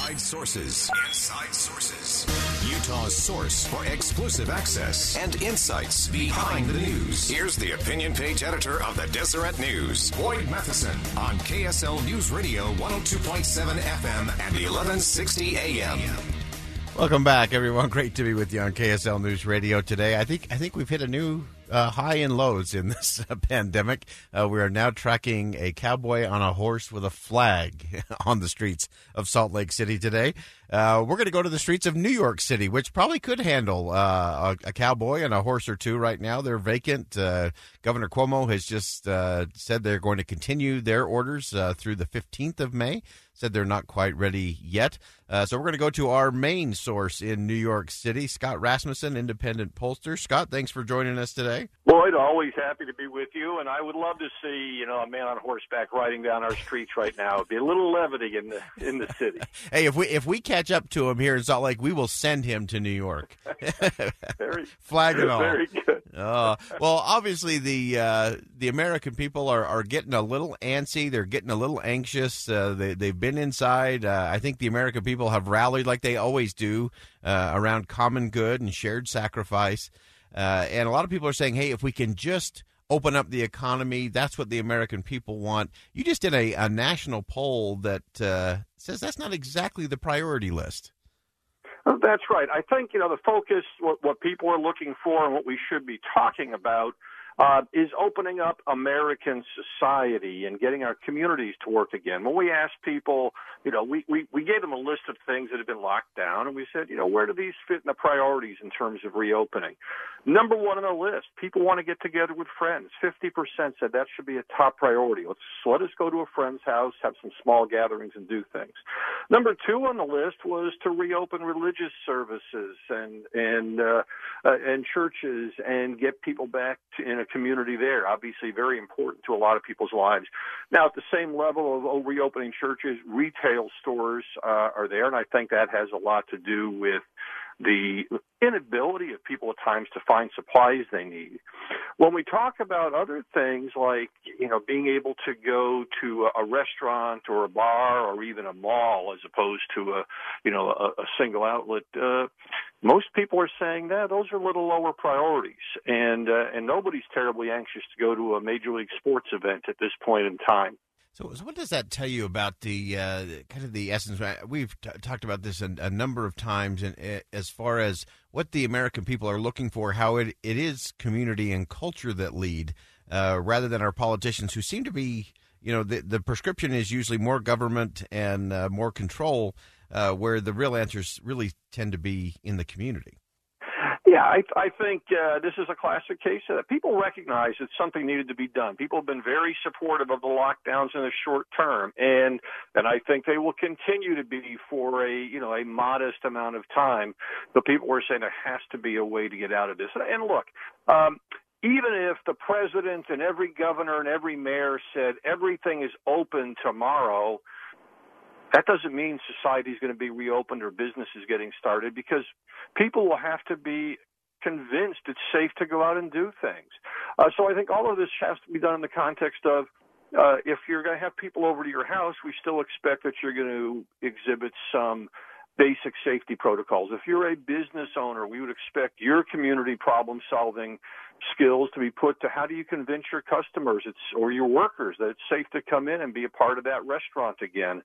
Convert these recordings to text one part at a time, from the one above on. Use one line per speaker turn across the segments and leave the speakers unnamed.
Inside Sources. Inside Sources. Utah's source for exclusive access and insights behind the news. Here's the opinion page editor of the Deseret News, Boyd Matheson, on KSL News Radio 102.7 FM and 1160 AM.
Welcome back, everyone. Great to be with you on KSL News Radio today. I think I think we've hit a new uh, high and lows in this uh, pandemic. Uh, we are now tracking a cowboy on a horse with a flag on the streets of Salt Lake City today. Uh, we're going to go to the streets of New York City, which probably could handle uh, a, a, cowboy and a horse or two right now. They're vacant. Uh, Governor Cuomo has just said they're going to continue their orders through the 15th of May said they're not quite ready yet. Uh, so we're going to go to our main source in New York City, Scott Rasmussen, independent pollster. Scott, thanks for joining us today.
Boyd, always happy to be with you, and I would love to see you know a man on horseback riding down our streets right now. It'd be a little levity in the in the city.
hey, if we if we catch up to him here in Salt Lake, we will send him to New York.
very,
Flag and all.
Very good.
Uh, well, obviously the uh, the American people are, are getting a little antsy. They're getting a little anxious. Uh, they they've been inside. Uh, I think the American people have rallied like they always do uh, around common good and shared sacrifice. Uh, and a lot of people are saying, hey, if we can just open up the economy, that's what the American people want. You just did a, a national poll that uh, says that's not exactly the priority list.
That's right. I think, you know, the focus, what, what people are looking for and what we should be talking about uh, is opening up American society and getting our communities to work again. When we asked people, you know, we, we, we gave them a list of things that had been locked down, and we said, you know, where do these fit in the priorities in terms of reopening? Number one on the list, people want to get together with friends. 50% said that should be a top priority. Let's let us go to a friend's house, have some small gatherings, and do things. Number two on the list was to reopen religious services and and uh, uh, and churches and get people back to, in a community there. Obviously, very important to a lot of people's lives. Now, at the same level of reopening churches, retail stores uh, are there, and I think that has a lot to do with the inability of people at times to find supplies they need. When we talk about other things like, you know, being able to go to a restaurant or a bar or even a mall as opposed to a, you know, a, a single outlet, uh, most people are saying that those are little lower priorities, and uh, and nobody's terribly anxious to go to a major league sports event at this point in time.
So, so what does that tell you about the uh, kind of the essence? We've t- talked about this a, a, number of times, and uh, as far as what the American people are looking for, how it, it is community and culture that lead, uh, rather than our politicians who seem to be, you know, the the prescription is usually more government and uh, more control, uh, where the real answers really tend to be in the community.
Yeah, I, I think uh, this is a classic case of that. People recognize that something needed to be done. People have been very supportive of the lockdowns in the short term, and and I think they will continue to be for a you know a modest amount of time. But people were saying there has to be a way to get out of this. And look, um, even if the president and every governor and every mayor said everything is open tomorrow, that doesn't mean society is going to be reopened or business is getting started because people will have to be convinced it's safe to go out and do things. Uh, so I think all of this has to be done in the context of uh, if you're going to have people over to your house, we still expect that you're going to exhibit some basic safety protocols. If you're a business owner, we would expect your community problem solving skills to be put to how do you convince your customers it's or your workers that it's safe to come in and be a part of that restaurant again.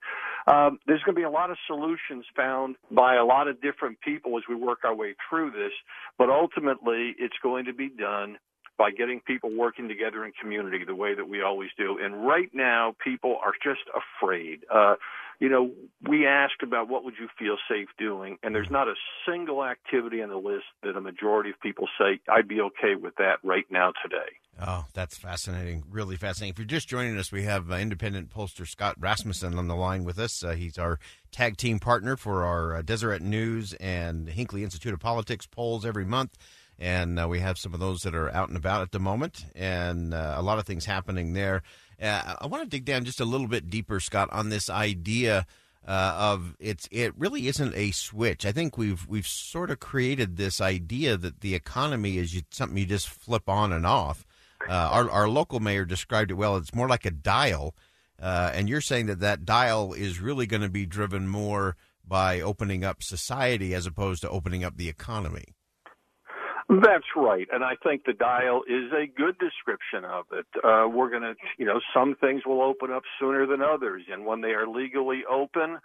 Um, there's going to be a lot of solutions found by a lot of different people as we work our way through this, but ultimately it's going to be done by getting people working together in community the way that we always do. And right now, people are just afraid. Uh, you know, we asked about what would you feel safe doing, and there's not a single activity on the list that a majority of people say I'd be okay with that right now today.
Oh, that's fascinating. Really fascinating. If you're just joining us, we have uh, independent pollster Scott Rasmussen on the line with us. Uh, he's our tag team partner for our uh, Deseret News and Hinckley Institute of Politics polls every month. And uh, we have some of those that are out and about at the moment, and uh, a lot of things happening there. Uh, I want to dig down just a little bit deeper, Scott, on this idea uh, of it's it really isn't a switch. I think we've we've sort of created this idea that the economy is something you just flip on and off. Uh, our our local mayor described it well. It's more like a dial, uh, and you're saying that that dial is really going to be driven more by opening up society as opposed to opening up the economy.
That's right, and I think the dial is a good description of it. Uh, we're going to, you know, some things will open up sooner than others, and when they are legally open,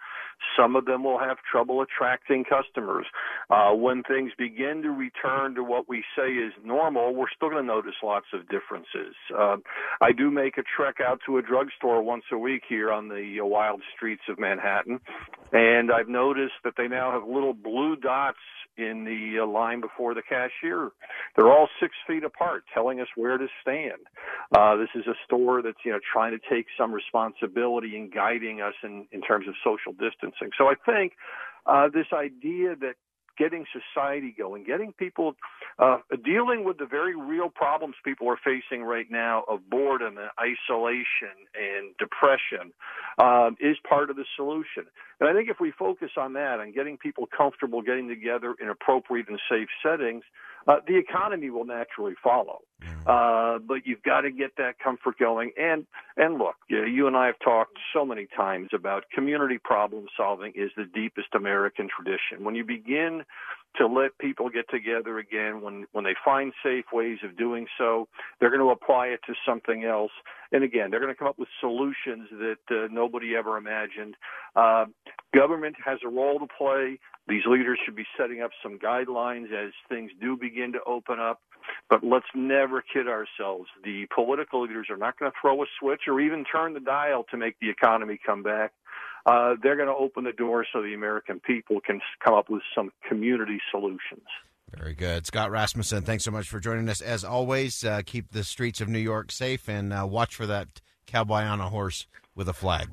some of them will have trouble attracting customers. Uh, when things begin to return to what we say is normal, we're still going to notice lots of differences. Uh, I do make a trek out to a drugstore once a week here on the uh, wild streets of Manhattan, and I've noticed that they now have little blue dots in the uh, line before the cashier. They're all six feet apart, telling us where to stand. Uh, this is a store that's you know trying to take some responsibility in guiding us in in terms of social distancing. So I think uh, this idea that getting society going, getting people uh, dealing with the very real problems people are facing right now of boredom and isolation and depression um, is part of the solution. And I think if we focus on that and getting people comfortable getting together in appropriate and safe settings, uh, the economy will naturally follow. Uh, but you've got to get that comfort going. And and look, you, know, you and I have talked so many times about community problem solving is the deepest American tradition. When you begin to let people get together again, when when they find safe ways of doing so, they're going to apply it to something else. And again, they're going to come up with solutions that uh, nobody ever imagined. Uh, government has a role to play. These leaders should be setting up some guidelines as things do begin to open up. But let's never kid ourselves. The political leaders are not going to throw a switch or even turn the dial to make the economy come back. Uh, they're going to open the door so the American people can come up with some community solutions.
Very good. Scott Rasmussen, thanks so much for joining us. As always, uh, keep the streets of New York safe and uh, watch for that cowboy on a horse with a flag.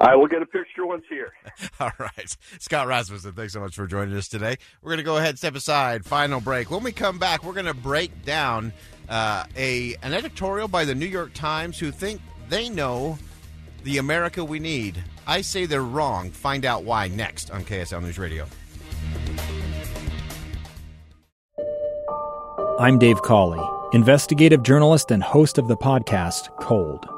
I will get a picture once here.
All right. Scott Rasmussen, thanks so much for joining us today. We're going to go ahead and step aside. Final break. When we come back, we're going to break down uh, a an editorial by the New York Times who think they know the America we need. I say they're wrong. Find out why next on KSL News Radio.
I'm Dave Cawley, investigative journalist and host of the podcast Cold.